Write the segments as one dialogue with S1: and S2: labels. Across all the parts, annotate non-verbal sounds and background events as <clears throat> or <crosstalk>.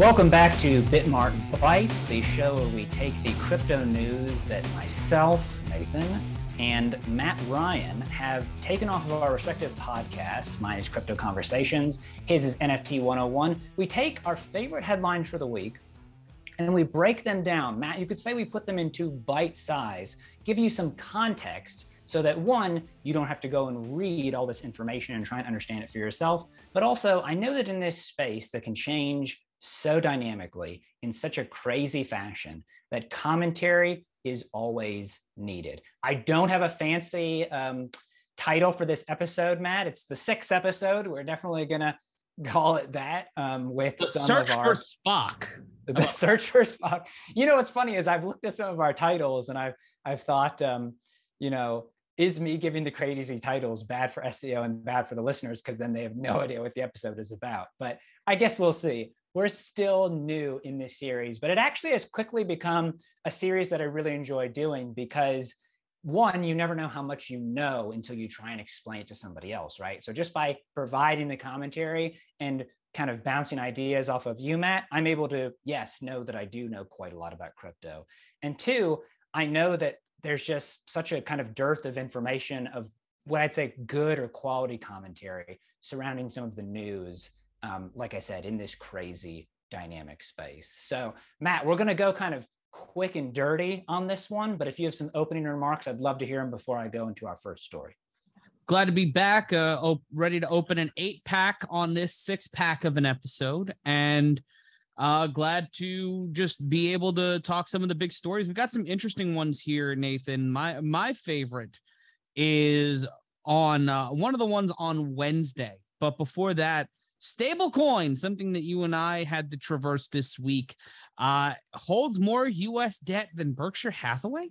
S1: Welcome back to Bitmart Bites, the show where we take the crypto news that myself, Nathan, and Matt Ryan have taken off of our respective podcasts. Mine is Crypto Conversations, his is NFT 101. We take our favorite headlines for the week and we break them down. Matt, you could say we put them into bite size, give you some context so that one, you don't have to go and read all this information and try and understand it for yourself. But also, I know that in this space that can change so dynamically in such a crazy fashion that commentary is always needed. I don't have a fancy um, title for this episode, Matt. It's the sixth episode. We're definitely gonna call it that um, with
S2: the
S1: some
S2: search
S1: of our
S2: for Spock. <laughs>
S1: the search for Spock. You know what's funny is I've looked at some of our titles and I've I've thought, um, you know, is me giving the crazy titles bad for SEO and bad for the listeners because then they have no <laughs> idea what the episode is about. But I guess we'll see. We're still new in this series, but it actually has quickly become a series that I really enjoy doing because one, you never know how much you know until you try and explain it to somebody else, right? So just by providing the commentary and kind of bouncing ideas off of you, Matt, I'm able to, yes, know that I do know quite a lot about crypto. And two, I know that there's just such a kind of dearth of information of what I'd say good or quality commentary surrounding some of the news. Um, like I said, in this crazy dynamic space. So, Matt, we're going to go kind of quick and dirty on this one. But if you have some opening remarks, I'd love to hear them before I go into our first story.
S2: Glad to be back, uh, op- ready to open an eight pack on this six pack of an episode. And uh, glad to just be able to talk some of the big stories. We've got some interesting ones here, Nathan. My my favorite is on uh, one of the ones on Wednesday, but before that, stablecoin, something that you and I had to traverse this week, uh, holds more U.S. debt than Berkshire Hathaway.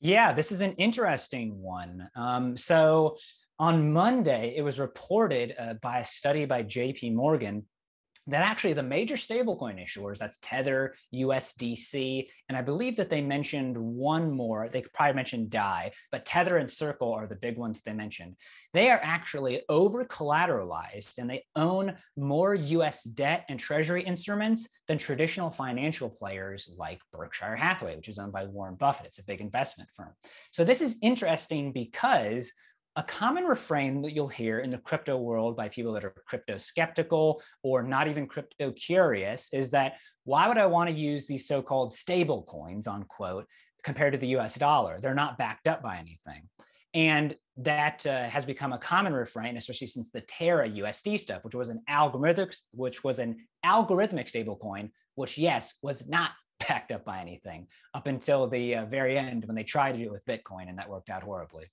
S1: Yeah, this is an interesting one. Um, so on Monday, it was reported uh, by a study by J.P. Morgan that actually the major stablecoin issuers, that's Tether, USDC, and I believe that they mentioned one more. They probably mention DAI, but Tether and Circle are the big ones they mentioned. They are actually over collateralized and they own more US debt and treasury instruments than traditional financial players like Berkshire Hathaway, which is owned by Warren Buffett. It's a big investment firm. So this is interesting because a common refrain that you'll hear in the crypto world by people that are crypto skeptical or not even crypto curious is that why would I want to use these so-called stable coins, unquote, compared to the US dollar? They're not backed up by anything. And that uh, has become a common refrain, especially since the Terra USD stuff, which was an algorithmic, which was an algorithmic stablecoin, which yes was not backed up by anything up until the uh, very end when they tried to do it with Bitcoin, and that worked out horribly.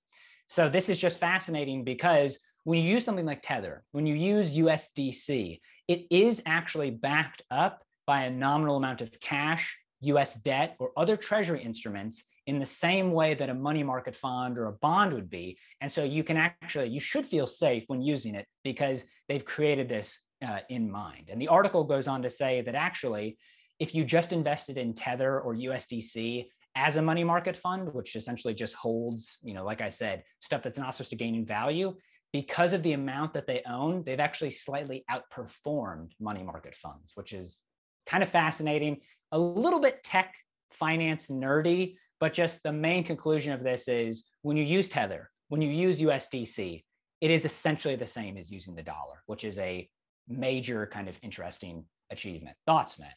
S1: So this is just fascinating because when you use something like Tether, when you use USDC, it is actually backed up by a nominal amount of cash, US debt, or other treasury instruments in the same way that a money market fund or a bond would be. And so you can actually, you should feel safe when using it because they've created this uh, in mind. And the article goes on to say that actually, if you just invested in Tether or USDC as a money market fund, which essentially just holds, you know, like I said, stuff that's not supposed to gain in value, because of the amount that they own, they've actually slightly outperformed money market funds, which is kind of fascinating, a little bit tech finance nerdy, but just the main conclusion of this is when you use Tether, when you use USDC, it is essentially the same as using the dollar, which is a major kind of interesting achievement. Thoughts, Matt?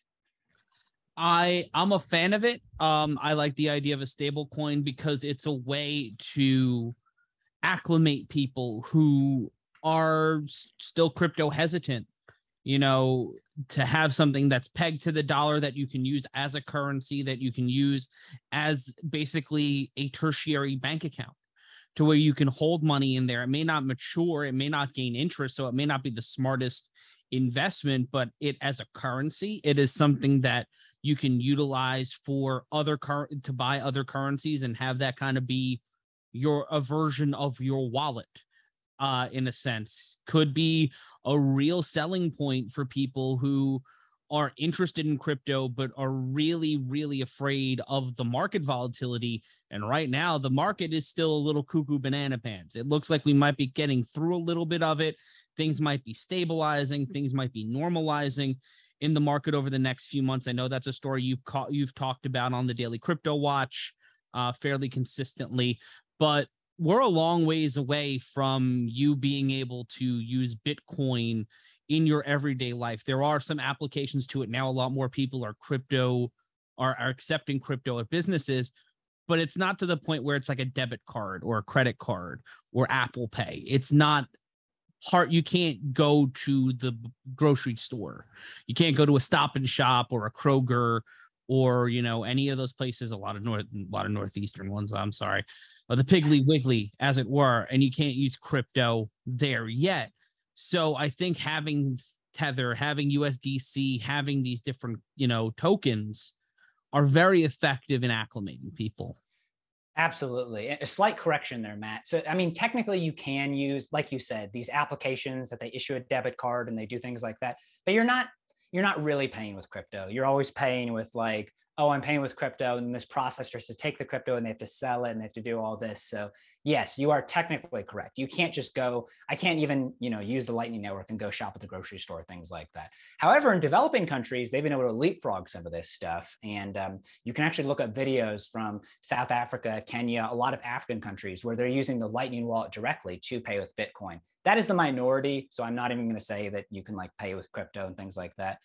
S2: I I'm a fan of it. Um, I like the idea of a stable coin because it's a way to acclimate people who are still crypto hesitant. You know, to have something that's pegged to the dollar that you can use as a currency that you can use as basically a tertiary bank account to where you can hold money in there. It may not mature, it may not gain interest, so it may not be the smartest investment, but it as a currency, it is something that you can utilize for other current to buy other currencies and have that kind of be your a version of your wallet uh in a sense. Could be a real selling point for people who are interested in crypto but are really really afraid of the market volatility and right now the market is still a little cuckoo banana pants. It looks like we might be getting through a little bit of it. Things might be stabilizing things might be normalizing in the market over the next few months. I know that's a story you've caught, you've talked about on the Daily Crypto Watch uh, fairly consistently, but we're a long ways away from you being able to use Bitcoin in your everyday life. There are some applications to it now. A lot more people are crypto are, are accepting crypto at businesses, but it's not to the point where it's like a debit card or a credit card or Apple Pay. It's not hard. You can't go to the grocery store. You can't go to a stop and shop or a Kroger or you know any of those places. A lot of north, a lot of northeastern ones. I'm sorry, or the Piggly Wiggly, as it were, and you can't use crypto there yet. So I think having Tether, having USDC, having these different you know tokens are very effective in acclimating people.
S1: Absolutely. A slight correction there, Matt. So, I mean, technically, you can use, like you said, these applications that they issue a debit card and they do things like that, but you're not you're not really paying with crypto. You're always paying with like oh, I'm paying with crypto, and this processor has to take the crypto and they have to sell it and they have to do all this. So yes, you are technically correct. You can't just go, I can't even, you know, use the Lightning Network and go shop at the grocery store, things like that. However, in developing countries, they've been able to leapfrog some of this stuff. And um, you can actually look up videos from South Africa, Kenya, a lot of African countries where they're using the Lightning wallet directly to pay with Bitcoin. That is the minority. So I'm not even going to say that you can like pay with crypto and things like that.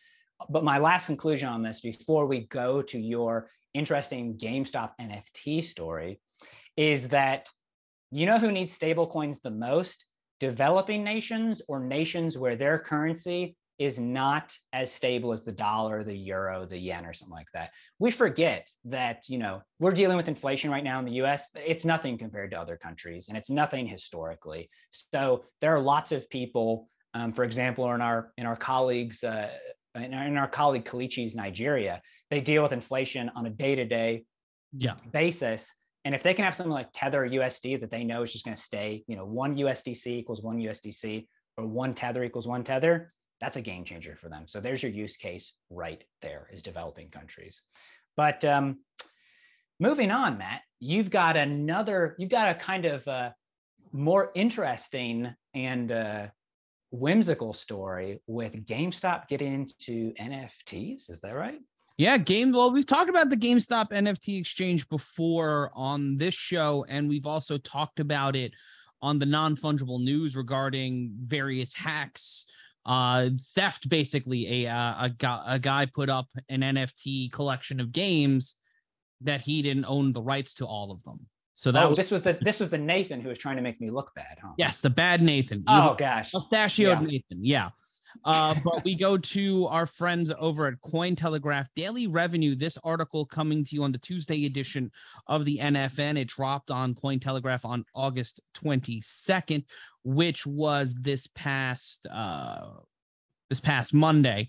S1: But my last conclusion on this before we go to your interesting GameStop NFT story is that you know who needs stablecoins the most? Developing nations or nations where their currency is not as stable as the dollar, the euro, the yen, or something like that. We forget that, you know, we're dealing with inflation right now in the US, but it's nothing compared to other countries and it's nothing historically. So there are lots of people, um, for example, in our in our colleagues uh, in our, in our colleague Kalichi's Nigeria, they deal with inflation on a day-to-day basis. And if they can have something like Tether USD that they know is just going to stay, you know, one USDC equals one USDC or one Tether equals one Tether, that's a game changer for them. So there's your use case right there is developing countries. But um, moving on, Matt, you've got another, you've got a kind of uh, more interesting and uh, whimsical story with GameStop getting into NFTs. Is that right?
S2: Yeah, game. Well, we've talked about the GameStop NFT exchange before on this show, and we've also talked about it on the non fungible news regarding various hacks, uh, theft. Basically, a uh, a a guy put up an NFT collection of games that he didn't own the rights to all of them. So that
S1: oh,
S2: was,
S1: this was the this was the Nathan who was trying to make me look bad, huh?
S2: Yes, the bad Nathan.
S1: Oh gosh,
S2: mustachioed yeah. Nathan. Yeah. Uh, but we go to our friends over at Cointelegraph Daily Revenue. This article coming to you on the Tuesday edition of the NFN. It dropped on Cointelegraph on August 22nd, which was this past uh, this past Monday.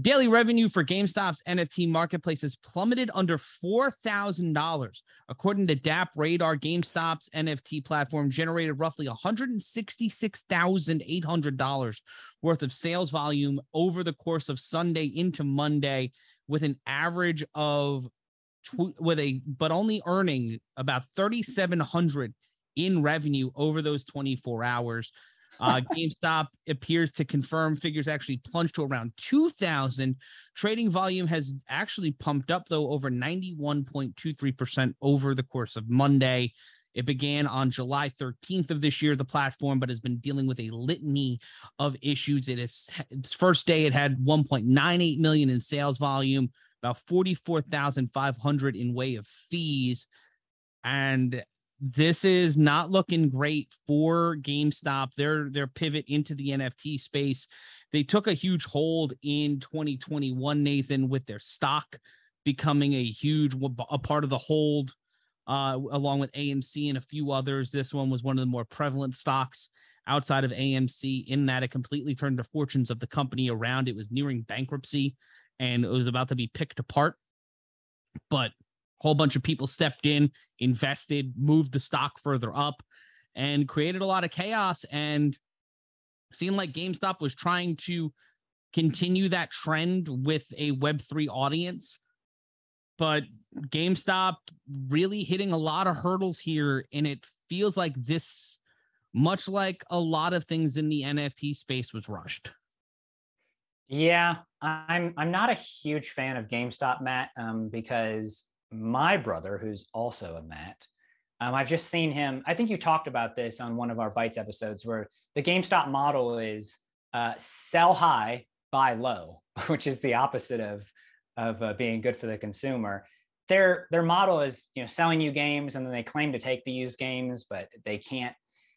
S2: Daily revenue for GameStop's NFT marketplace has plummeted under $4,000. According to DappRadar, GameStop's NFT platform generated roughly $166,800 worth of sales volume over the course of Sunday into Monday, with an average of with a but only earning about 3,700 in revenue over those 24 hours. Uh, GameStop appears to confirm figures actually plunged to around 2,000. Trading volume has actually pumped up, though, over 91.23% over the course of Monday. It began on July 13th of this year, the platform, but has been dealing with a litany of issues. It is its first day, it had 1.98 million in sales volume, about 44,500 in way of fees. And this is not looking great for GameStop. Their their pivot into the NFT space. They took a huge hold in 2021, Nathan, with their stock becoming a huge a part of the hold, uh, along with AMC and a few others. This one was one of the more prevalent stocks outside of AMC in that it completely turned the fortunes of the company around. It was nearing bankruptcy and it was about to be picked apart. But whole bunch of people stepped in, invested, moved the stock further up, and created a lot of chaos. And seemed like GameStop was trying to continue that trend with a Web3 audience. But GameStop really hitting a lot of hurdles here. And it feels like this, much like a lot of things in the NFT space, was rushed.
S1: Yeah, I'm I'm not a huge fan of GameStop, Matt, um, because my brother, who's also a Matt, um, I've just seen him. I think you talked about this on one of our Bites episodes, where the GameStop model is uh, sell high, buy low, <laughs> which is the opposite of of uh, being good for the consumer. Their their model is you know selling you games, and then they claim to take the used games, but they can't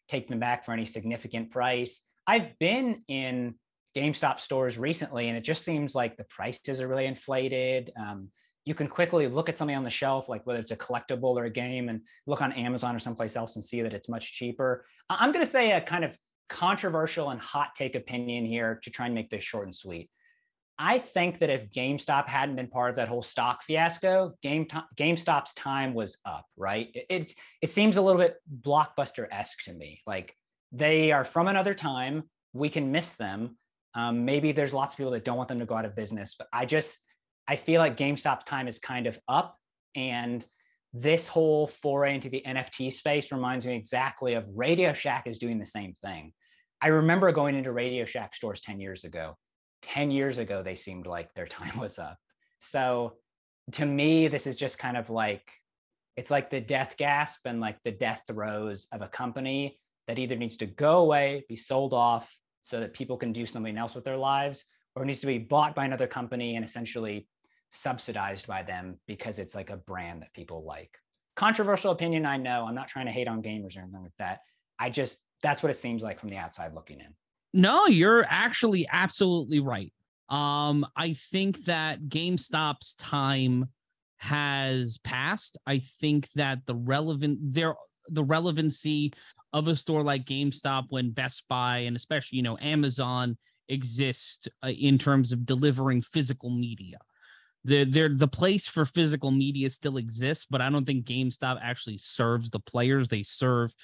S1: take them back for any significant price. I've been in GameStop stores recently, and it just seems like the prices are really inflated. Um, you can quickly look at something on the shelf, like whether it's a collectible or a game, and look on Amazon or someplace else and see that it's much cheaper. I'm going to say a kind of controversial and hot take opinion here to try and make this short and sweet. I think that if GameStop hadn't been part of that whole stock fiasco, Game GameStop's time was up, right? It, it, it seems a little bit blockbuster esque to me. Like they are from another time. We can miss them. Um, maybe there's lots of people that don't want them to go out of business, but I just I feel like GameStop's time is kind of up, and this whole foray into the NFT space reminds me exactly of Radio Shack is doing the same thing. I remember going into Radio Shack stores 10 years ago. 10 years ago, they seemed like their <laughs> time was up. So to me, this is just kind of like it's like the death gasp and like the death throes of a company that either needs to go away, be sold off so that people can do something else with their lives, or needs to be bought by another company and essentially subsidized by them because it's like a brand that people like. Controversial opinion, I know. I'm not trying to hate on gamers or anything like that. I just, that's what it seems like from the outside looking in.
S2: No, you're actually absolutely right. Um, I think that GameStop's time has passed. I think that the relevant there the relevancy of a store like GameStop when Best Buy and especially you know Amazon exist uh, in terms of delivering physical media the the the place for physical media still exists, but I don't think GameStop actually serves the players. They serve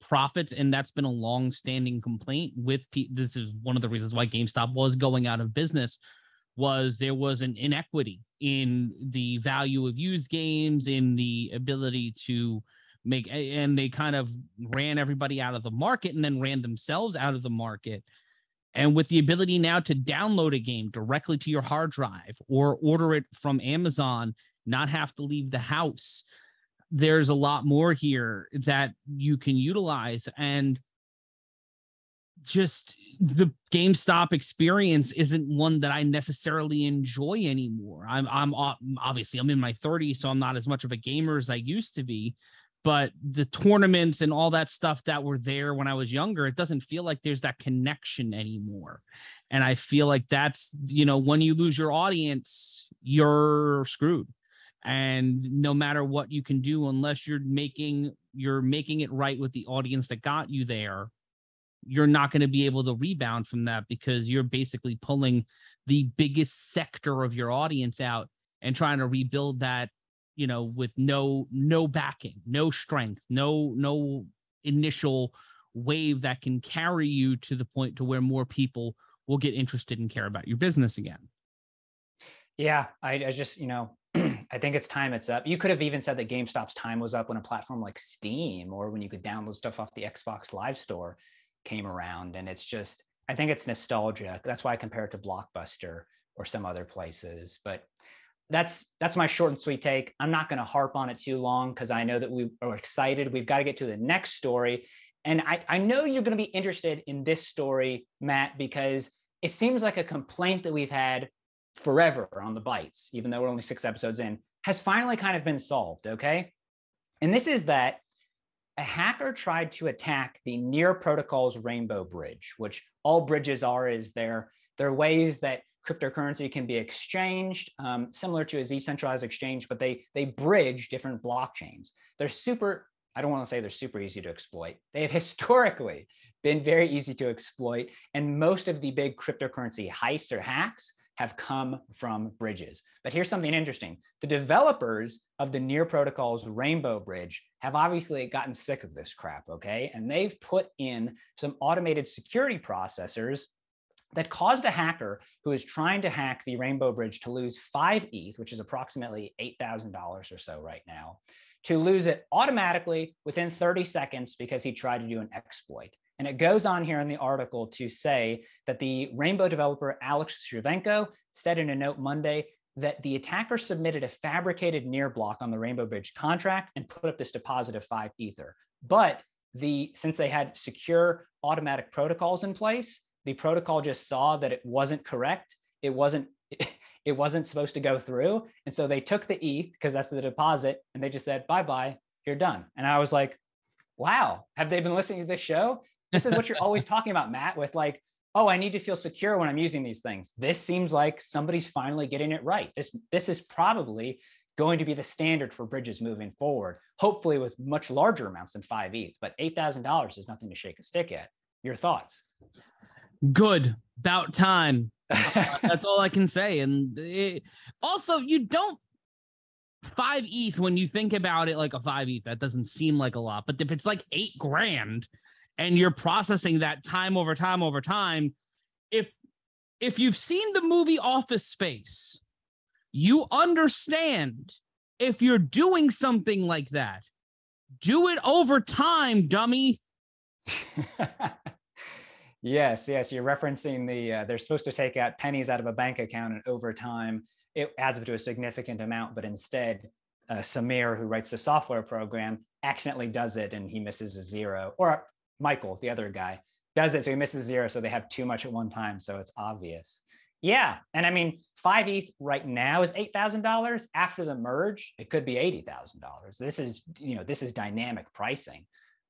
S2: profits, and that's been a long-standing complaint with. P- this is one of the reasons why GameStop was going out of business. Was there was an inequity in the value of used games, in the ability to make, and they kind of ran everybody out of the market, and then ran themselves out of the market and with the ability now to download a game directly to your hard drive or order it from Amazon, not have to leave the house, there's a lot more here that you can utilize. And just the GameStop experience isn't one that I necessarily enjoy anymore. I'm I'm obviously I'm in my 30s, so I'm not as much of a gamer as I used to be but the tournaments and all that stuff that were there when I was younger, it doesn't feel like there's that connection anymore. And I feel like that's, you know, when you lose your audience, you're screwed. And no matter what you can do, unless you're making you're making it right with the audience that got you there, you're not going to be able to rebound from that because you're basically pulling the biggest sector of your audience out and trying to rebuild that you know with no no backing no strength no no initial wave that can carry you to the point to where more people will get interested and care about your business again.
S1: Yeah i, I just you know <clears throat> i think it's time it's up. You could have even said that gamestop's time was up when a platform like steam or when you could download stuff off the xbox live store came around and it's just i think it's nostalgia that's why i compare it to blockbuster or some other places but that's that's my short and sweet take. I'm not going to harp on it too long because I know that we are excited. We've got to get to the next story. And I, I know you're going to be interested in this story, Matt, because it seems like a complaint that we've had forever on the Bites, even though we're only six episodes in, has finally kind of been solved. Okay. And this is that a hacker tried to attack the Near Protocol's Rainbow Bridge, which all bridges are, is they're, they're ways that cryptocurrency can be exchanged, um, similar to a decentralized exchange, but they they bridge different blockchains. They're super. I don't want to say they're super easy to exploit. <laughs> They have historically been very easy to exploit, and most of the big cryptocurrency heists or hacks have come from bridges. But here's something interesting: the developers of the Near Protocol's Rainbow Bridge have obviously gotten sick of this crap, okay? And they've put in some automated security processors that caused a hacker who is trying to hack the Rainbow Bridge to lose five ETH, which is approximately $8,000 or so right now, to lose it automatically within 30 seconds because he tried to do an exploit. And it goes on here in the article to say that the Rainbow developer Alex Shevchenko said in a note Monday that the attacker submitted a fabricated near block on the Rainbow Bridge contract and put up this deposit of five ether. But the since they had secure automatic protocols in place, the protocol just saw that it wasn't correct. It wasn't <laughs> it wasn't supposed to go through, and so they took the ETH because that's the deposit, and they just said bye bye, you're done. And I was like, wow, have they been listening to this show? This is what you're always <laughs> talking about, Matt, with like oh, I need to feel secure when I'm using these things. This seems like somebody's finally getting it right. This this is probably going to be the standard for bridges moving forward, hopefully with much larger amounts than five ETH. But eight thousand dollars is nothing to shake a stick at. Your thoughts?
S2: Good. About time. <laughs> uh, that's all I can say. And it, also, you don't five ETH when you think about it like a five ETH. That doesn't seem like a lot. But if it's like eight grand, and you're processing that time over time over time if if you've seen the movie office space you understand if you're doing something like that do it over time dummy <laughs>
S1: yes yes you're referencing the uh, they're supposed to take out pennies out of a bank account and over time it adds up to a significant amount but instead uh, samir who writes the software program accidentally does it and he misses a zero or Michael, the other guy, does it. So he misses zero. So they have too much at one time. So it's obvious. Yeah. And I mean, five ETH right now is $8,000. After the merge, it could be $80,000. This is, you know, this is dynamic pricing.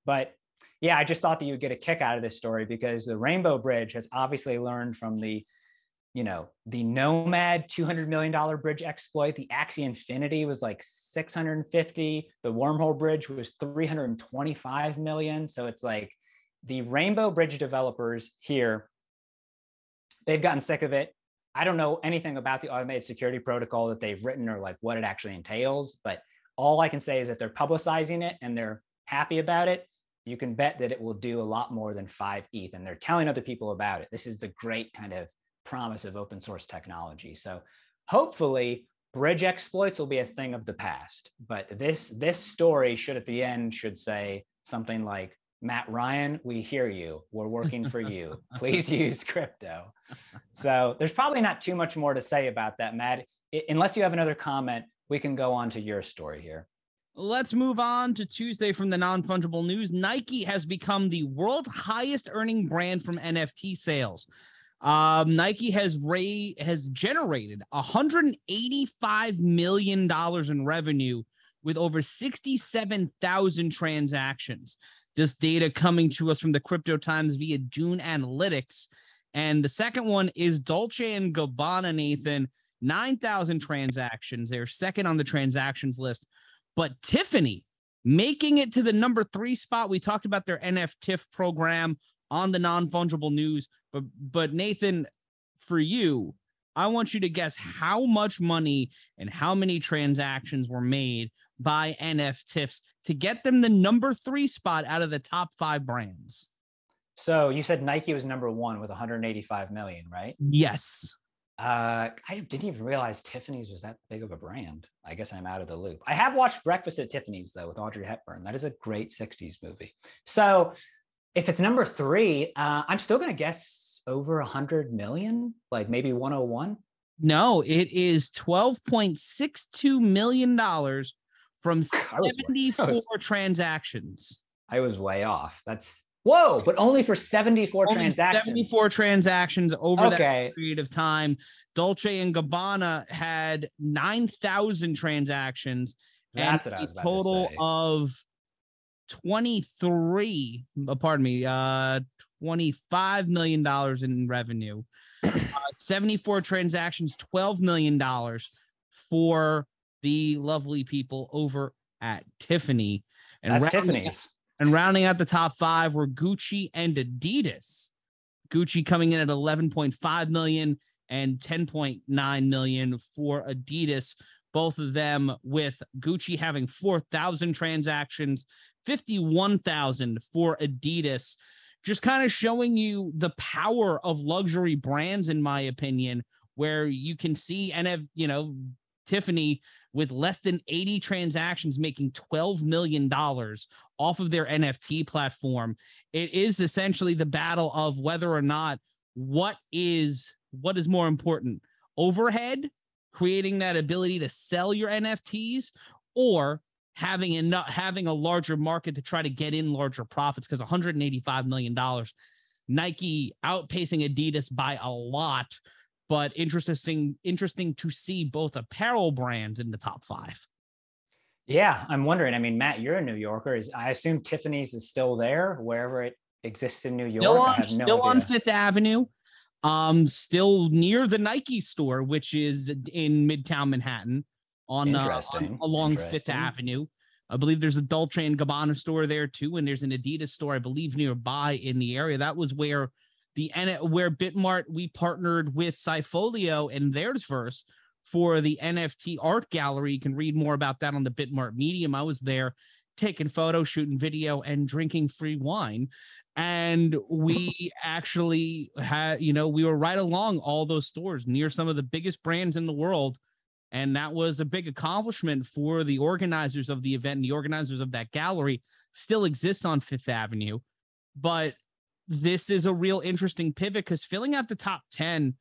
S1: But yeah, I just thought that you'd get a kick out of this story because the Rainbow Bridge has obviously learned from the, you know, the Nomad $200 million bridge exploit. The Axie Infinity was like 650. The Wormhole Bridge was 325 million. So it's like, the Rainbow Bridge developers here, they've gotten sick of it. I don't know anything about the automated security protocol that they've written or like what it actually entails, but all I can say is that they're publicizing it and they're happy about it. You can bet that it will do a lot more than five ETH, and they're telling other people about it. This is the great kind of promise of open source technology. So hopefully, bridge exploits will be a thing of the past. But this this story should at the end should say something like Matt Ryan, we hear you. We're working for you. <laughs> Please use crypto. So there's probably not too much more to say about that, Matt. Unless you have another comment, we can go on to your story here.
S2: Let's move on to Tuesday from the non fungible news. Nike has become the world's highest earning brand from NFT sales. Um, Nike has ra- has generated 185 million dollars in revenue with over 67,000 transactions. This data coming to us from the Crypto Times via Dune Analytics. And the second one is Dolce and Gabbana, Nathan, 9,000 transactions. They're second on the transactions list. But Tiffany making it to the number three spot. We talked about their NFTiff program on the non fungible news. But, but Nathan, for you, I want you to guess how much money and how many transactions were made by NFTiffs to get them the number three spot out of the top five brands.
S1: So you said Nike was number one with 185 million, right?
S2: Yes.
S1: Uh, I didn't even realize Tiffany's was that big of a brand. I guess I'm out of the loop. I have watched Breakfast at Tiffany's though with Audrey Hepburn. That is a great 60s movie. So if it's number three, uh, I'm still going to guess over a 100 million, like maybe 101.
S2: No, it is $12.62 million from 74 was, transactions.
S1: I was way off. That's whoa, but only for 74 only transactions.
S2: 74 transactions over okay. that period of time. Dolce and Gabbana had 9,000 transactions.
S1: That's what I was about
S2: total
S1: to say.
S2: of 23, uh, pardon me, uh 25 million dollars in revenue. Uh, 74 transactions, 12 million dollars for the lovely people over at Tiffany.
S1: And That's Tiffany's.
S2: And rounding out the top five were Gucci and Adidas. Gucci coming in at 11.5 million and 10.9 million for Adidas. Both of them with Gucci having 4,000 transactions, 51,000 for Adidas. Just kind of showing you the power of luxury brands, in my opinion, where you can see and have, you know, Tiffany with less than 80 transactions making $12 million off of their NFT platform. It is essentially the battle of whether or not what is what is more important overhead creating that ability to sell your nfts or having enough having a larger market to try to get in larger profits because 185 million dollars nike outpacing adidas by a lot but interesting interesting to see both apparel brands in the top five.
S1: Yeah i'm wondering i mean matt you're a new yorker. Is i assume tiffany's is still there wherever it exists in new york.
S2: Still on, no still on fifth avenue um still near the nike store which is in midtown manhattan on, uh, on along Fifth Avenue. I believe there's a Dolce and Gabbana store there too, and there's an Adidas store, I believe, nearby in the area. That was where the where Bitmart we partnered with Cyfolio and theirs verse for the NFT art gallery. You can read more about that on the Bitmart Medium. I was there taking photos, shooting video, and drinking free wine. And we <laughs> actually had, you know, we were right along all those stores near some of the biggest brands in the world and that was a big accomplishment for the organizers of the event and the organizers of that gallery still exists on Fifth Avenue. But this is a real interesting pivot because filling out the top 10,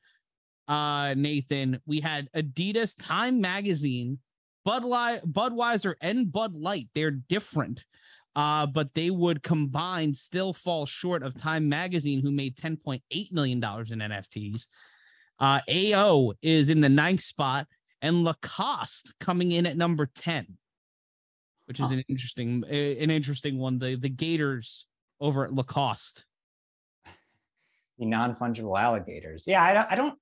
S2: uh, Nathan, we had Adidas, Time Magazine, Budli- Budweiser, and Bud Light. They're different. Uh, but they would combine still fall short of Time Magazine, who made $10.8 million in NFTs. Uh, AO is in the ninth spot and Lacoste coming in at number 10, which is huh. an interesting an interesting one. The the Gators over at Lacoste.
S1: Non-fungible alligators. Yeah, I don't, I don't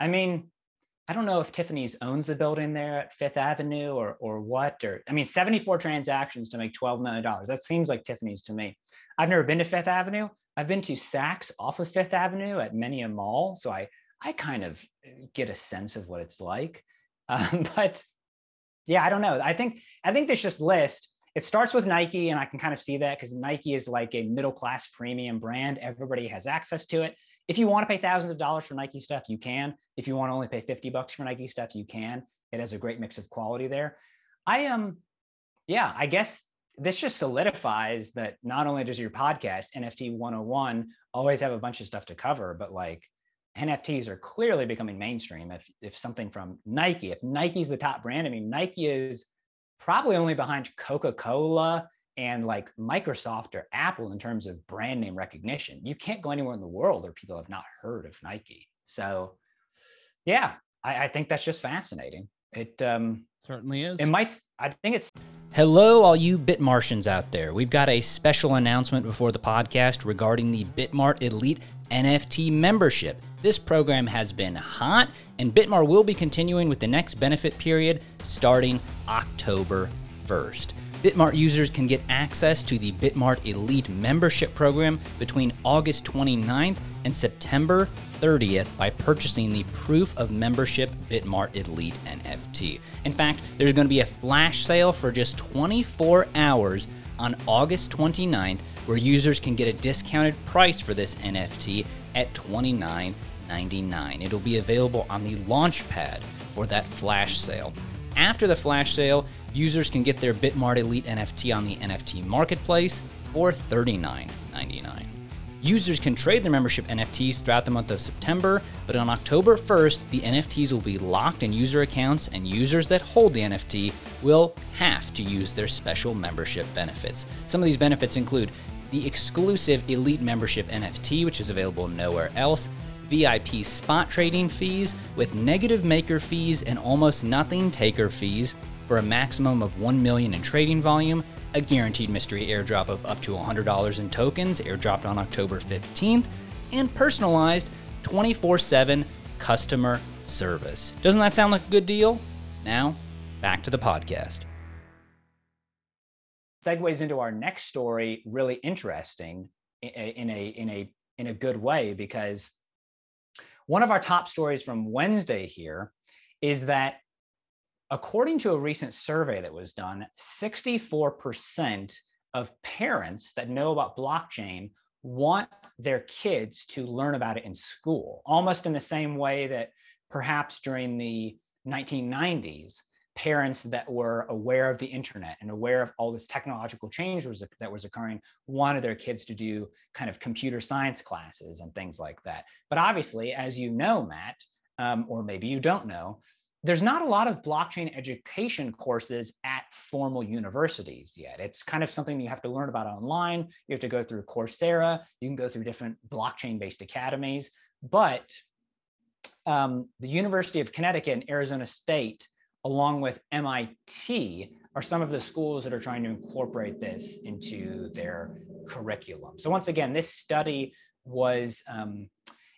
S1: I mean, I don't know if Tiffany's owns the building there at Fifth Avenue or or what. Or I mean, 74 transactions to make $12 million. That seems like Tiffany's to me. I've never been to Fifth Avenue. I've been to Saks off of Fifth Avenue at many a mall. So I I kind of get a sense of what it's like. <laughs> Um, but yeah, I don't know. I think I think this just list it starts with Nike, and I can kind of see that because Nike is like a middle class premium brand. Everybody has access to it. If you want to pay thousands of dollars for Nike stuff, you can. If you want to only pay 50 bucks for Nike stuff, you can. It has a great mix of quality there. I am, um, yeah, I guess this just solidifies that not only does your podcast, NFT 101, always have a bunch of stuff to cover, but like NFTs are clearly becoming mainstream. If if something from Nike, if Nike's the top brand, I mean Nike is probably only behind Coca-Cola and like Microsoft or Apple in terms of brand name recognition. You can't go anywhere in the world where people have not heard of Nike. So yeah, I, I think that's just fascinating. It um
S2: certainly is.
S1: It might I think it's Hello, all you Bitmartians out there. We've got a special announcement before the podcast regarding the Bitmart Elite NFT membership. This program has been hot, and Bitmart will be continuing with the next benefit period starting October 1st. Bitmart users can get access to the Bitmart Elite membership program between August 29th and September 30th by purchasing the Proof of Membership Bitmart Elite NFT. In fact, there's going to be a flash sale for just 24 hours on August 29th where users can get a discounted price for this NFT at 29 99. It'll be available on the launch pad for that flash sale. After the flash sale, users can get their Bitmart Elite NFT on the NFT marketplace for $39.99. Users can trade their membership NFTs throughout the month of September, but on October 1st, the NFTs will be locked in user accounts, and users that hold the NFT will have to use their special membership benefits. Some of these benefits include the exclusive Elite Membership NFT, which is available nowhere else, VIP spot trading fees with negative maker fees and almost nothing taker fees for a maximum of 1 million in trading volume, a guaranteed mystery airdrop of up to $100 in tokens airdropped on October 15th, and personalized 24/7 customer service. Doesn't that sound like a good deal? Now, back to the podcast. Segues into our next story really interesting in a in a in a, in a good way because one of our top stories from Wednesday here is that according to a recent survey that was done, 64% of parents that know about blockchain want their kids to learn about it in school, almost in the same way that perhaps during the 1990s, parents that were aware of the internet and aware of all this technological change was, that was occurring wanted their kids to do kind of computer science classes and things like that. But obviously, as you know, Matt, um, or maybe you don't know, there's not a lot of blockchain education courses at formal universities yet. It's kind of something you have to learn about online. You have to go through Coursera. You can go through different blockchain based academies. But um, the University of Connecticut and Arizona State, along with MIT, are some of the schools that are trying to incorporate this into their curriculum. So, once again, this study was. Um,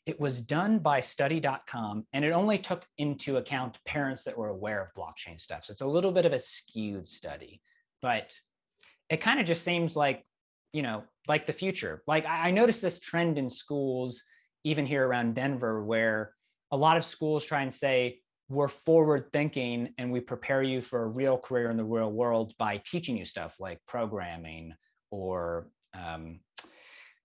S1: it was done by study.com and it only took into account parents that were aware of blockchain stuff. So it's a little bit of a skewed study, but it kind of just seems like, you know, like the future. Like I, I noticed this trend in schools, even here around Denver, where a lot of schools try and say, we're forward thinking and we prepare you for a real career in the real world by teaching you stuff like programming or um,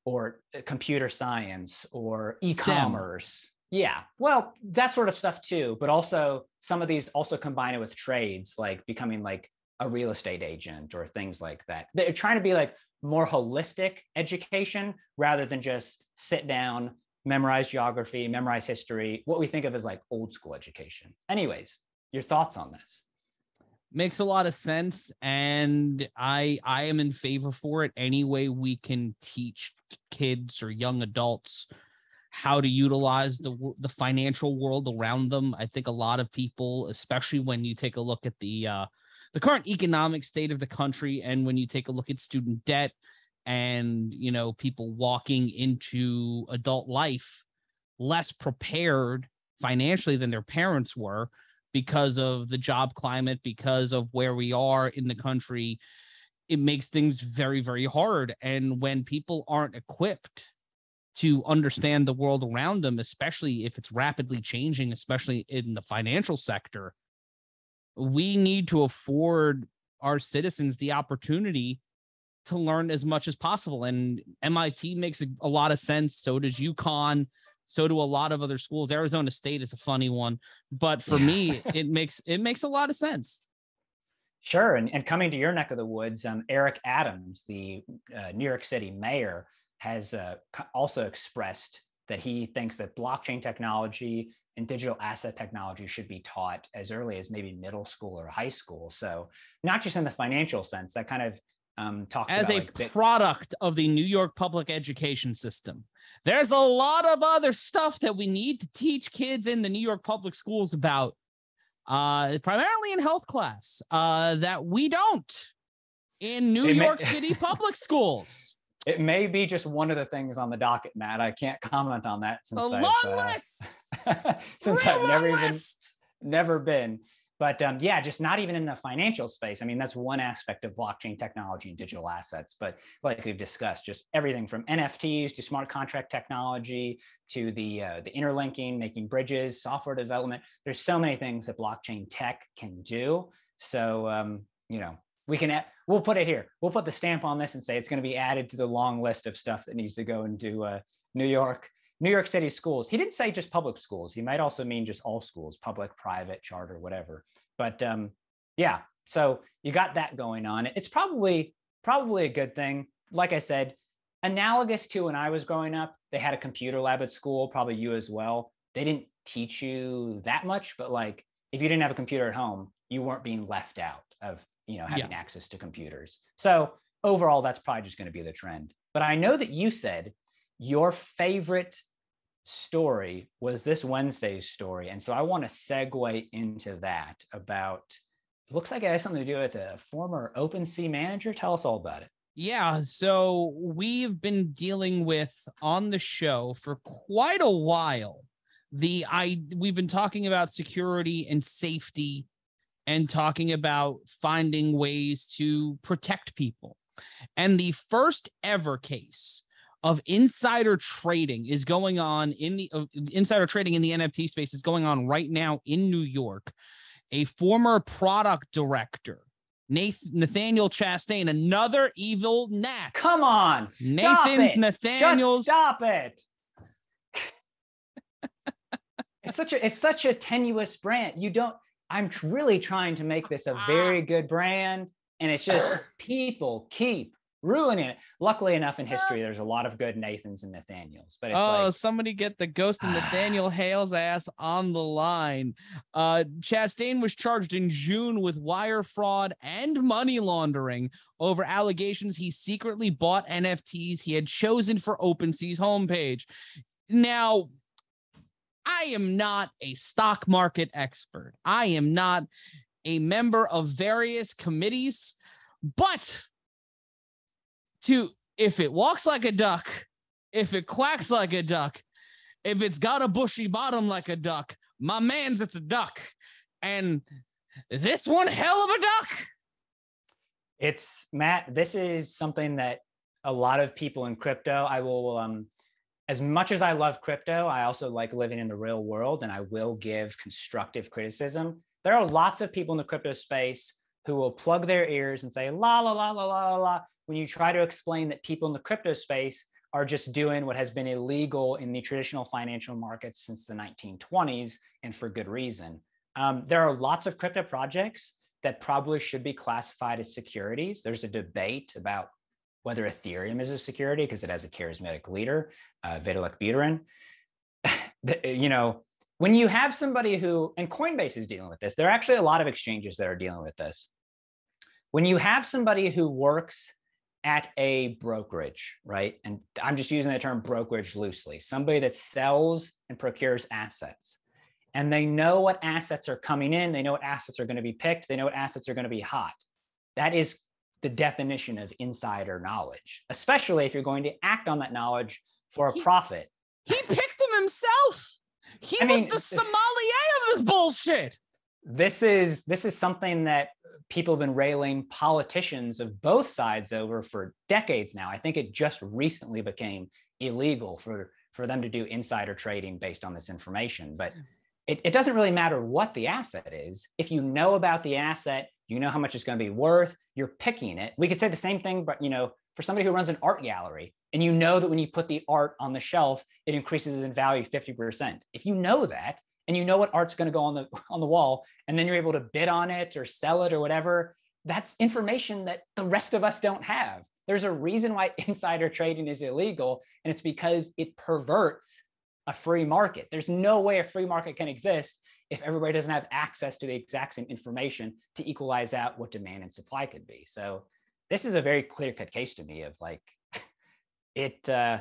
S1: or uh, computer science or e-commerce. STEM. Yeah, well, that sort of stuff too. But also some of these also combine it with trades, like becoming like a real estate agent or things like that. They're trying to be like more holistic education rather than just sit down, memorize geography, memorize history, what we think of as like old school education. Anyways, your thoughts on this?
S2: makes a lot of sense and i i am in favor for it any way we can teach kids or young adults how to utilize the the financial world around them i think a lot of people especially when you take a look at the uh the current economic state of the country and when you take a look at student debt and you know people walking into adult life less prepared financially than their parents were because of the job climate, because of where we are in the country, it makes things very, very hard. And when people aren't equipped to understand the world around them, especially if it's rapidly changing, especially in the financial sector, we need to afford our citizens the opportunity to learn as much as possible. And MIT makes a, a lot of sense. So does UConn. So do a lot of other schools. Arizona State is a funny one, but for me, <laughs> it makes it makes a lot of sense.
S1: Sure, and, and coming to your neck of the woods, um, Eric Adams, the uh, New York City mayor, has uh, also expressed that he thinks that blockchain technology and digital asset technology should be taught as early as maybe middle school or high school. So not just in the financial sense, that kind of um, talks
S2: as
S1: a
S2: like product of the New York public education system. There's a lot of other stuff that we need to teach kids in the New York public schools about, uh, primarily in health class, uh, that we don't in New York <laughs> City public schools.
S1: It may be just one of the things on the docket, Matt. I can't comment on that
S2: since a I've, long uh, list. <laughs>
S1: since Real I've never list. even never been. But um, yeah, just not even in the financial space. I mean, that's one aspect of blockchain technology and digital assets. But like we've discussed, just everything from NFTs to smart contract technology to the uh, the interlinking, making bridges, software development. There's so many things that blockchain tech can do. So um, you know, we can we'll put it here. We'll put the stamp on this and say it's going to be added to the long list of stuff that needs to go into uh, New York New York City schools. He didn't say just public schools. He might also mean just all schools, public, private, charter, whatever. But um, yeah, so you got that going on. It's probably probably a good thing. Like I said, analogous to when I was growing up, they had a computer lab at school, probably you as well. They didn't teach you that much, but like if you didn't have a computer at home, you weren't being left out of you know having yeah. access to computers. So overall, that's probably just going to be the trend. But I know that you said your favorite story was this Wednesday's story. And so I want to segue into that about looks like it has something to do with a former OpenSea manager. Tell us all about it.
S2: Yeah, so we've been dealing with on the show for quite a while. The I we've been talking about security and safety and talking about finding ways to protect people. And the first ever case of insider trading is going on in the uh, insider trading in the NFT space is going on right now in New York. A former product director, Nathaniel Chastain, another evil Nat.
S1: Come on, stop Nathan's it. Nathaniel's. Just stop it. <laughs> it's such a it's such a tenuous brand. You don't I'm really trying to make this a very good brand. And it's just people keep ruining it. Luckily enough, in history, there's a lot of good Nathans and Nathaniels. But it's
S2: oh,
S1: like,
S2: somebody get the ghost of <sighs> Nathaniel Hale's ass on the line. Uh, Chastain was charged in June with wire fraud and money laundering over allegations he secretly bought NFTs he had chosen for OpenSea's homepage. Now, I am not a stock market expert. I am not a member of various committees, but to if it walks like a duck, if it quacks like a duck, if it's got a bushy bottom like a duck, my man's it's a duck. And this one hell of a duck.
S1: It's Matt, this is something that a lot of people in crypto, I will um as much as I love crypto, I also like living in the real world and I will give constructive criticism. There are lots of people in the crypto space who will plug their ears and say la la la la la la when you try to explain that people in the crypto space are just doing what has been illegal in the traditional financial markets since the 1920s and for good reason. Um, there are lots of crypto projects that probably should be classified as securities. There's a debate about whether Ethereum is a security because it has a charismatic leader, uh, Vitalik Buterin. <laughs> you know, when you have somebody who, and Coinbase is dealing with this, there are actually a lot of exchanges that are dealing with this. When you have somebody who works at a brokerage, right? And I'm just using the term brokerage loosely, somebody that sells and procures assets. And they know what assets are coming in, they know what assets are going to be picked, they know what assets are going to be hot. That is the definition of insider knowledge, especially if you're going to act on that knowledge for a he, profit.
S2: He picked them himself. He I was mean, the sommelier of this bullshit.
S1: This is this is something that people have been railing politicians of both sides over for decades now. I think it just recently became illegal for for them to do insider trading based on this information. But hmm. it, it doesn't really matter what the asset is. If you know about the asset, you know how much it's going to be worth, you're picking it. We could say the same thing, but you know, for somebody who runs an art gallery and you know that when you put the art on the shelf, it increases in value 50%. If you know that and you know what art's going to go on the <laughs> on the wall and then you're able to bid on it or sell it or whatever, that's information that the rest of us don't have. There's a reason why <laughs> insider trading is illegal and it's because it perverts a free market. There's no way a free market can exist if everybody doesn't have access to the exact same information to equalize out what demand and supply could be. So this is a very clear cut case to me of like <laughs> it uh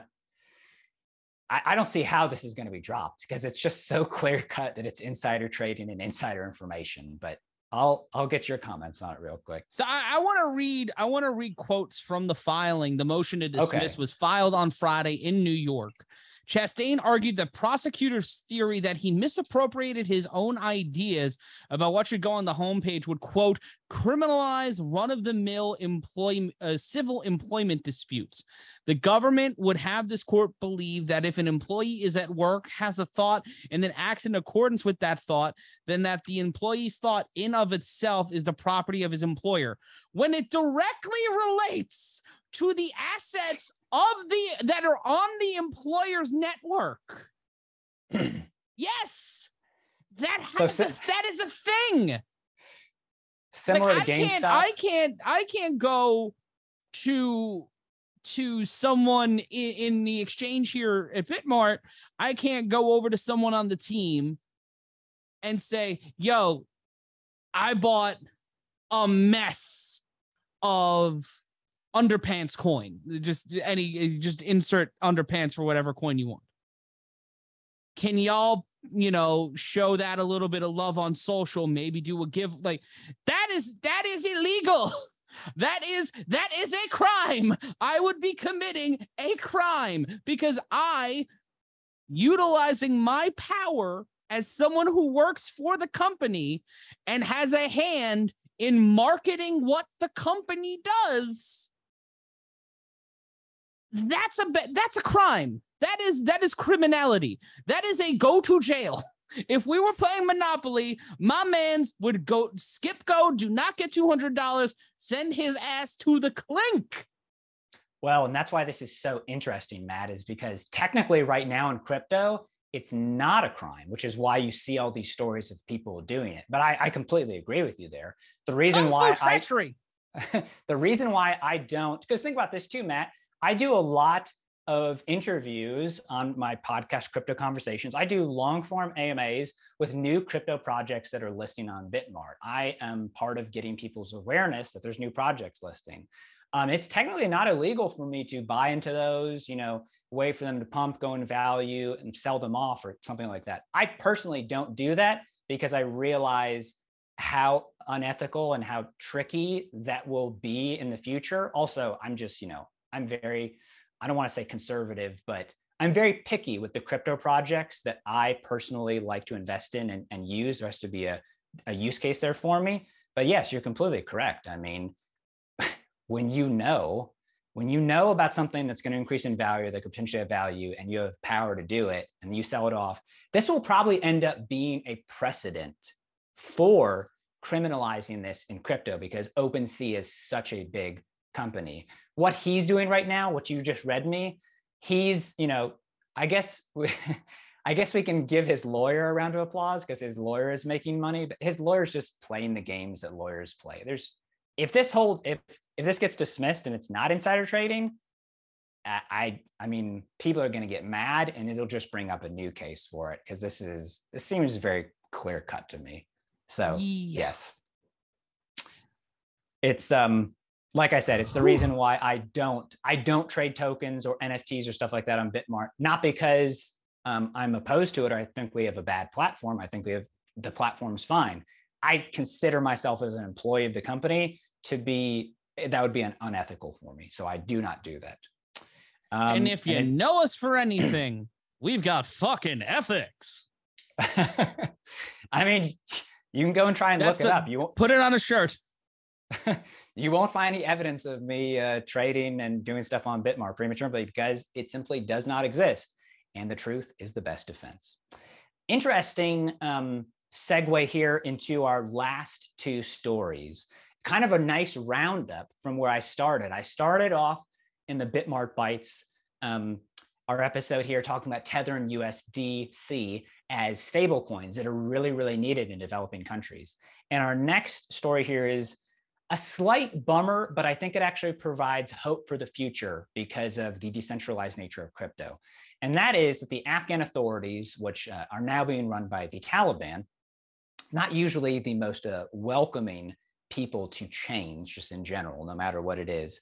S1: I, I don't see how this is going to be dropped because it's just so <laughs> clear cut that it's insider trading and insider information. But I'll I'll get your comments on it real quick.
S2: So I, I want to read I want to read quotes from the filing. The motion to dismiss okay. was filed on Friday in New York. Chastain argued the prosecutor's theory that he misappropriated his own ideas about what should go on the homepage would, quote, criminalize run of the mill uh, civil employment disputes. The government would have this court believe that if an employee is at work, has a thought, and then acts in accordance with that thought, then that the employee's thought in of itself is the property of his employer. When it directly relates to the assets of the that are on the employer's network. <clears throat> yes, that has so, a, that is a thing.
S1: Similar like, to
S2: GameStop. I can't, I can't. I can't go to to someone in, in the exchange here at Bitmart. I can't go over to someone on the team and say, "Yo, I bought a mess of underpants coin. Just any, just insert underpants for whatever coin you want. Can y'all, you know, show that a little bit of love on social? Maybe do a give like that is that is illegal. <laughs> That is that is a crime. I would be committing a crime because I utilizing my power as someone who works for the company and has a hand in marketing what the company does that's a that's a crime. That is that is criminality. That is a go to jail. <laughs> If we were playing Monopoly, my man's would go skip go, do not get $200, send his ass to the clink.
S1: Well, and that's why this is so interesting, Matt, is because technically right now in crypto, it's not a crime, which is why you see all these stories of people doing it. But I, I completely agree with you there. The reason
S2: Kung
S1: why I <laughs> the reason why I don't, because think about this too, Matt. I do a lot of interviews on my podcast, Crypto Conversations. I do long form AMAs with new crypto projects that are listing on Bitmart. I am part of getting people's awareness that there's new projects listing. Um, it's technically not illegal for me to buy into those, you know, wait for them to pump, go in value, and sell them off or something like that. I personally don't do that because I realize how unethical and how tricky that will be in the future. Also, I'm just, you know, I'm very, I don't want to say conservative, but I'm very picky with the crypto projects that I personally like to invest in and, and use. There has to be a, a use case there for me. But yes, you're completely correct. I mean, <laughs> when you know, when you know about something that's going to increase in value, that could potentially have value, and you have power to do it, and you sell it off, this will probably end up being a precedent for criminalizing this in crypto because OpenSea is such a big company. What he's doing right now, what you just read me, he's, you know, I guess we, <laughs> I guess we can give his lawyer a round of applause because his lawyer is making money, but his lawyer's just playing the games that lawyers play. There's if this whole if if this gets dismissed and it's not insider trading, I I mean people are going to get mad and it'll just bring up a new case for it because this is this seems very clear cut to me. So
S2: Yeah.
S1: yes, it's um like I said, it's the reason why I don't I don't trade tokens or NFTs or stuff like that on Bitmart. Not because um, I'm opposed to it or I think we have a bad platform. I think we have the platform's fine. I consider myself as an employee of the company to be that would be an unethical for me. So I do not do that. Um,
S2: and if you
S1: and
S2: know us for anything, we've got fucking ethics. <laughs>
S1: I mean, you can go and try and
S2: That's
S1: look it up. You won't,
S2: Put it on a shirt. <laughs>
S1: you won't find any evidence of me uh, trading and doing stuff on Bitmart prematurely because it simply does not exist. And the truth is the best defense. Interesting um, segue here into our last two stories. Kind of a nice roundup from where I started. I started off in the Bitmart Bites, um, our episode here talking about Tether and USDC as stablecoins that are really, really needed in developing countries. And our next story here is a slight bummer, but I think it actually provides hope for the future because of the decentralized nature of crypto. And that is that the Afghan authorities, which uh, are now being run by the Taliban, not usually the most uh, welcoming people to change, just in general, no matter what it is.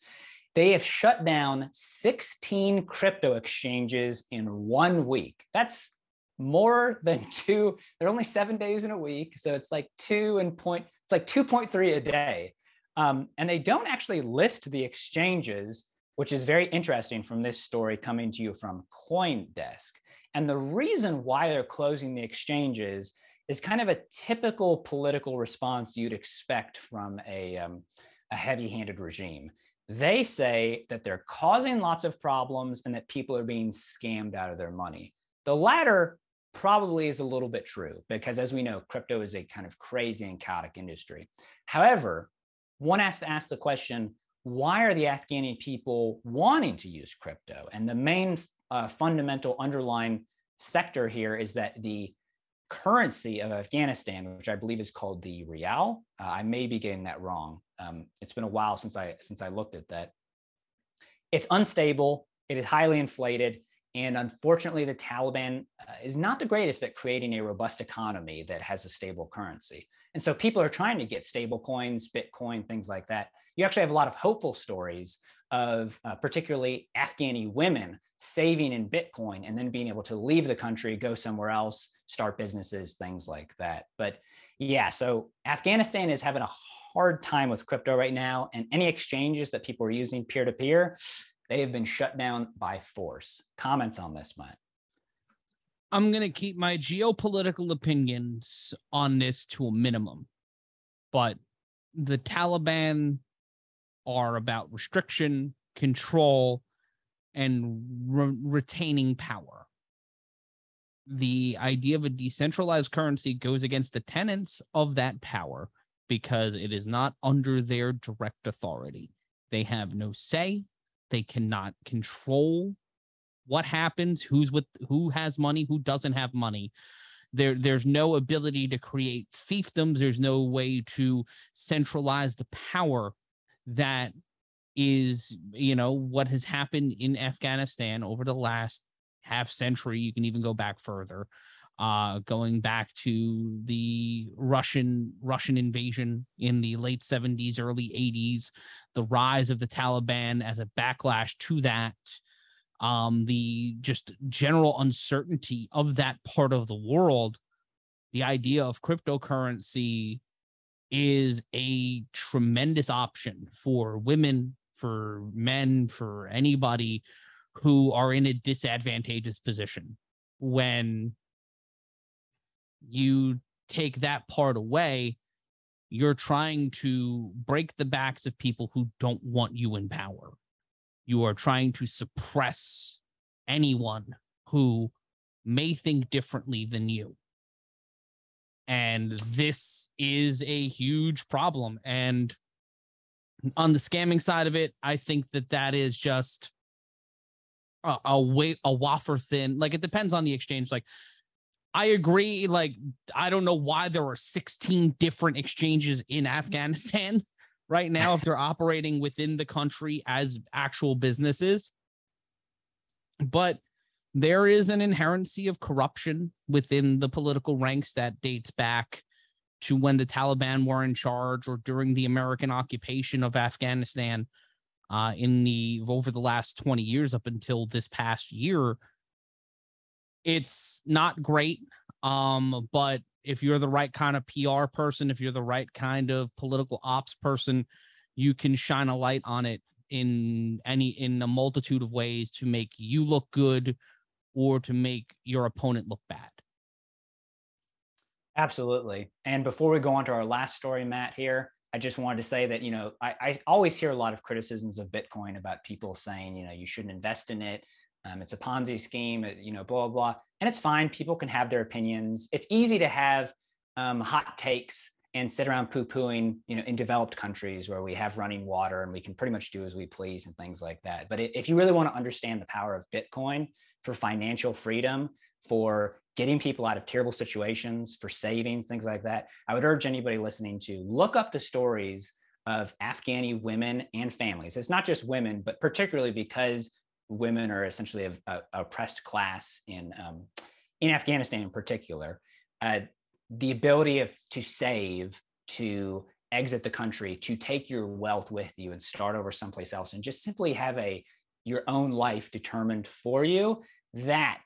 S1: They have shut down 16 crypto exchanges in one week. That's more than <laughs> two. They're only seven days in a week. So it's like two and point, it's like 2.3 a day. Um, and they don't actually list the exchanges, which is very interesting from this story coming to you from Coindesk. And the reason why they're closing the exchanges is kind of a typical political response you'd expect from a, um, a heavy handed regime. They say that they're causing lots of problems and that people are being scammed out of their money. The latter probably is a little bit true because, as we know, crypto is a kind of crazy and chaotic industry. However, one has to ask the question why are the Afghani people wanting to use crypto? And the main uh, fundamental underlying sector here is that the currency of Afghanistan, which I believe is called the rial, uh, I may be getting that wrong. Um, it's been a while since I since I looked at that. It's unstable. It is highly inflated. And unfortunately, the Taliban uh, is not the greatest at creating a robust economy that has a stable currency. And so people are trying to get stable coins, Bitcoin, things like that. You actually have a lot of hopeful stories of uh, particularly Afghani women saving in Bitcoin and then being able to leave the country, go somewhere else, start businesses, things like that. But yeah, so Afghanistan is having a hard time with crypto right now. And any exchanges that people are using peer to peer, they have been shut down by force. Comments on this, Matt?
S2: I'm going to keep my geopolitical opinions on this to a minimum. But the Taliban are about restriction, control, and re- retaining power. The idea of a decentralized currency goes against the tenets of that power because it is not under their direct authority. They have no say, they cannot control what happens, who's with who has money, who doesn't have money. There, there's no ability to create fiefdoms. There's no way to centralize the power that is, you know, what has happened in Afghanistan over the last half century. You can even go back further, uh, going back to the Russian Russian invasion in the late 70s, early 80s, the rise of the Taliban as a backlash to that um, the just general uncertainty of that part of the world, the idea of cryptocurrency is a tremendous option for women, for men, for anybody who are in a disadvantageous position. When you take that part away, you're trying to break the backs of people who don't want you in power you are trying to suppress anyone who may think differently than you. And this is a huge problem. And on the scamming side of it, I think that that is just a, a way a wafer thin. Like it depends on the exchange. Like I agree. Like I don't know why there are 16 different exchanges in Afghanistan right now if they're operating within the country as actual businesses. But there is an inherency of corruption within the political ranks that dates back to when the Taliban were in charge or during the American occupation of Afghanistan uh, in the over the last 20 years up until this past year. It's not great, um, but if you're the right kind of PR person, if you're the right kind of political ops person, you can shine a light on it in any in a multitude of ways to make you look good or to make your opponent look bad.
S1: Absolutely. And before we go on to our last story, Matt, here, I just wanted to say that, you know, I, I always hear a lot of criticisms of Bitcoin about people saying, you know, you shouldn't invest in it. Um, it's a Ponzi scheme, you know, blah, blah, blah. And it's fine. People can have their opinions. It's easy to have um, hot takes and sit around poo-pooing, you know, in developed countries where we have running water and we can pretty much do as we please and things like that. But if you really want to understand the power of Bitcoin for financial freedom, for getting people out of terrible situations, for savings, things like that, I would urge anybody listening to look up the stories of Afghani women and families. It's not just women, but particularly because women are essentially a, a, oppressed class in um, in Afghanistan in particular. Uh, the ability of to save, to exit the country, to take your wealth with you and start over someplace else, and just simply have a your own life determined for you. That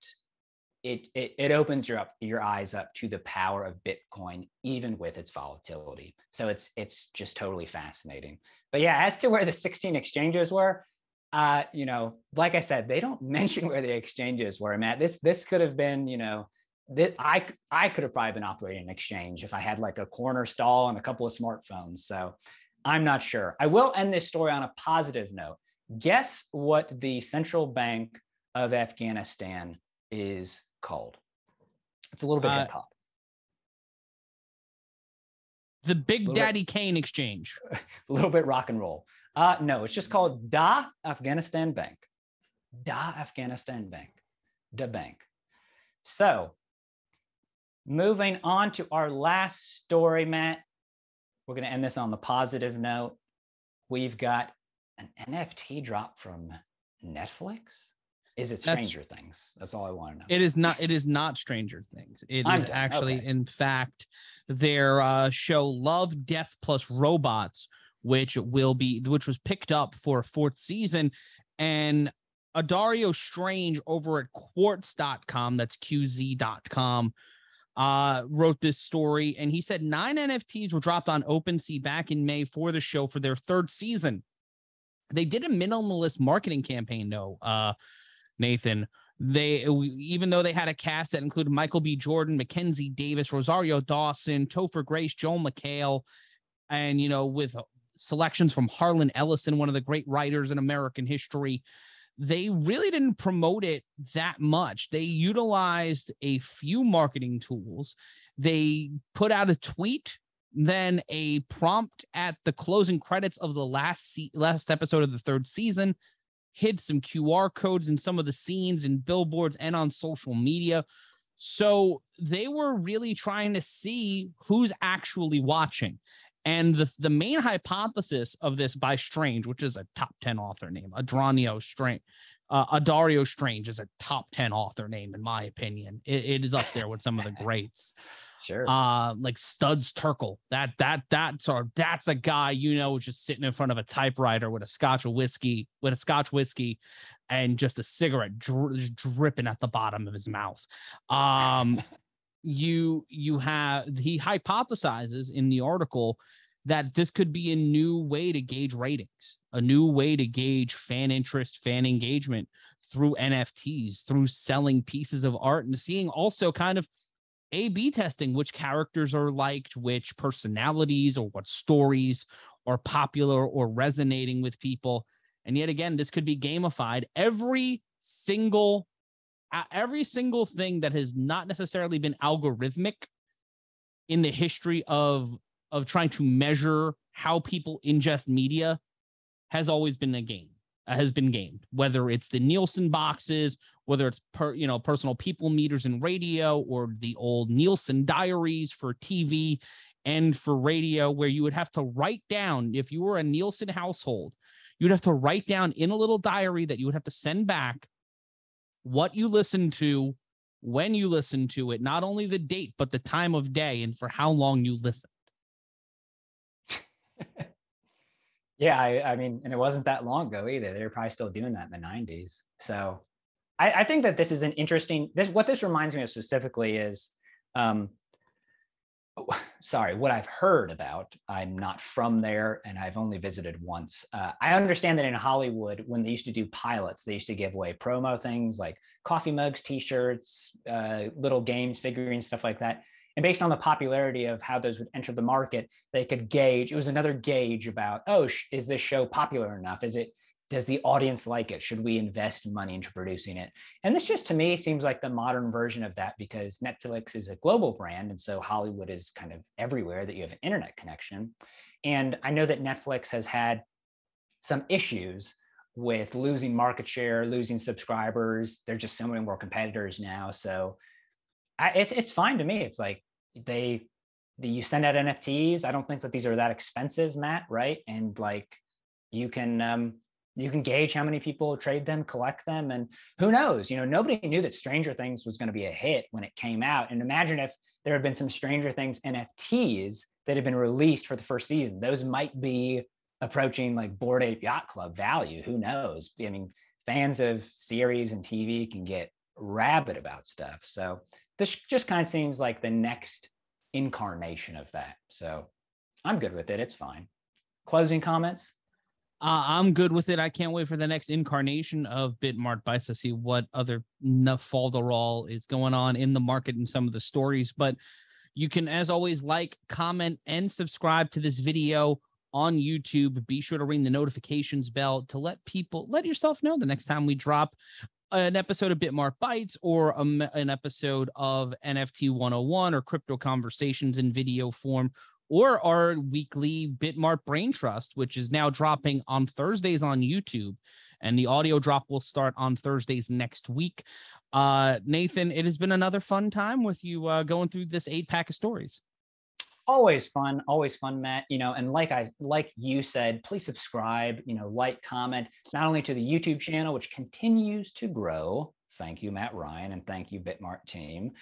S1: it, it, it opens your up your eyes up to the power of Bitcoin, even with its volatility. So it's it's just totally fascinating. But yeah, as to where the 16 exchanges were, uh, you know, like I said, they don't <laughs> mention where the exchanges were. Matt, this this could have been, you know, that I I could have probably been operating an exchange if I had like a corner stall and a couple of smartphones. So I'm not sure. I will end this story on a positive note. Guess what the central bank of Afghanistan is called? It's a little bit uh, hip hop.
S2: The Big Daddy bit, Kane exchange. <laughs>
S1: a little bit rock and roll. Uh, no, it's just called Da Afghanistan Bank. Da Afghanistan Bank. Da Bank. So, moving on to our last story, Matt. We're going to end this on the positive note. We've got an NFT drop from Netflix. Is it Stranger That's, Things? That's all I want to know.
S2: It is not. It is not Stranger Things. It I'm is done. actually, okay. in fact, their uh, show Love, Death plus Robots, which will be which was picked up for a fourth season. And Addario Strange over at quartz.com, that's QZ.com, uh, wrote this story. And he said nine NFTs were dropped on OpenSea back in May for the show for their third season. They did a minimalist marketing campaign, though, uh, Nathan. They even though they had a cast that included Michael B. Jordan, Mackenzie Davis, Rosario Dawson, Topher Grace, Joel McHale, and you know, with selections from Harlan Ellison, one of the great writers in American history. They really didn't promote it that much. They utilized a few marketing tools. They put out a tweet, then a prompt at the closing credits of the last se- last episode of the third season, hid some QR codes in some of the scenes and billboards and on social media. So they were really trying to see who's actually watching. And the, the main hypothesis of this by Strange, which is a top 10 author name, Adranio Strange, uh, Adario Strange is a top 10 author name, in my opinion. It, it is up there with some of the greats. <laughs>
S1: Sure.
S2: Uh, like Studs Terkel. That that that's our that's a guy you know just sitting in front of a typewriter with a scotch whiskey, with a scotch whiskey, and just a cigarette dri- just dripping at the bottom of his mouth. Um <laughs> you you have he hypothesizes in the article that this could be a new way to gauge ratings, a new way to gauge fan interest, fan engagement through NFTs, through selling pieces of art and seeing also kind of a B testing which characters are liked, which personalities or what stories are popular or resonating with people. And yet again, this could be gamified. Every single every single thing that has not necessarily been algorithmic in the history of of trying to measure how people ingest media has always been a game uh, has been gamed whether it's the nielsen boxes whether it's per you know personal people meters in radio or the old nielsen diaries for tv and for radio where you would have to write down if you were a nielsen household you'd have to write down in a little diary that you would have to send back what you listened to when you listened to it not only the date but the time of day and for how long you listened <laughs>
S1: yeah, I, I, mean, and it wasn't that long ago either. They were probably still doing that in the 90s. So I, I think that this is an interesting this what this reminds me of specifically is um <sighs> sorry, what I've heard about. I'm not from there and I've only visited once. Uh, I understand that in Hollywood, when they used to do pilots, they used to give away promo things like coffee mugs, t shirts, uh, little games, figurines, stuff like that. And based on the popularity of how those would enter the market, they could gauge. It was another gauge about, oh, is this show popular enough? Is it does the audience like it? Should we invest money into producing it? And this just to me seems like the modern version of that because Netflix is a global brand. And so Hollywood is kind of everywhere that you have an internet connection. And I know that Netflix has had some issues with losing market share, losing subscribers. There's just so many more competitors now. So I, it, it's fine to me. It's like they the, you send out NFTs. I don't think that these are that expensive, Matt. Right? And like you can um, you can gauge how many people trade them, collect them, and who knows? You know, nobody knew that Stranger Things was going to be a hit when it came out. And imagine if there had been some Stranger Things NFTs that had been released for the first season. Those might be approaching like Bored Ape Yacht Club value. Who knows? I mean, fans of series and TV can get rabid about stuff. So this just kind of seems like the next incarnation of that. So I'm good with it. It's fine. Closing comments?
S2: Uh, I'm good with it. I can't wait for the next incarnation of Bitmart Bites to see what other nafalderall is going on in the market and some of the stories. But you can, as always, like, comment, and subscribe to this video on YouTube. Be sure to ring the notifications bell to let people let yourself know the next time we drop an episode of Bitmart Bites or a, an episode of NFT 101 or crypto conversations in video form or our weekly Bitmart Brain Trust, which is now dropping on Thursdays on YouTube. And the audio drop will start on Thursdays next week. Uh, Nathan, it has been another fun time with you uh, going through this eight pack of stories
S1: always fun always fun matt you know and like i like you said please subscribe you know like comment not only to the youtube channel which continues to grow. Thank you matt ryan and thank you bitmart team.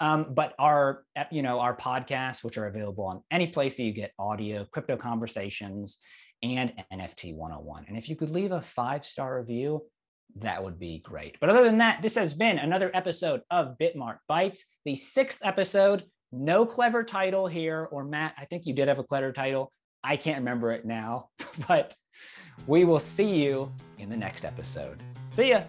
S1: Um, but our you know our podcasts which are available on any place that you get audio crypto conversations and nft 101 and if you could leave a five star review that would be great. But other than that, this has been another episode of Bitmart Bites, the sixth episode no clever title here, or Matt, I think you did have a clever title. I can't remember it now, <laughs> but we will see you in the next episode. See ya.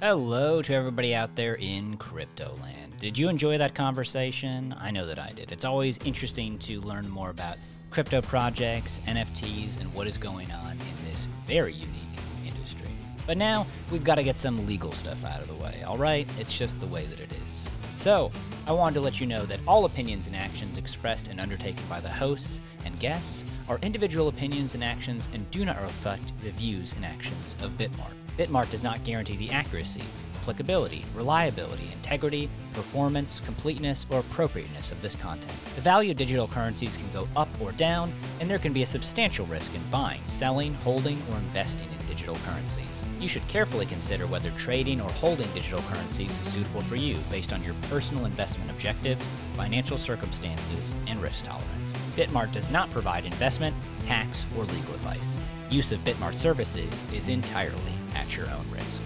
S1: Hello to everybody out there in crypto land. Did you enjoy that conversation? I know that I did. It's always interesting to learn more about crypto projects, NFTs, and what is going on in this very unique industry. But now we've got to get some legal stuff out of the way, all right? It's just the way that it is. So, I wanted to let you know that all opinions and actions expressed and undertaken by the hosts and guests are individual opinions and actions and do not reflect the views and actions of Bitmart. Bitmart does not guarantee the accuracy, applicability, reliability, integrity, performance, completeness, or appropriateness of this content. The value of digital currencies can go up or down, and there can be a substantial risk in buying, selling, holding, or investing in digital currencies. You should carefully consider whether trading or holding digital currencies is suitable for you based on your personal investment objectives, financial circumstances, and risk tolerance. Bitmart does not provide investment, tax, or legal advice. Use of Bitmart services is entirely at your own risk.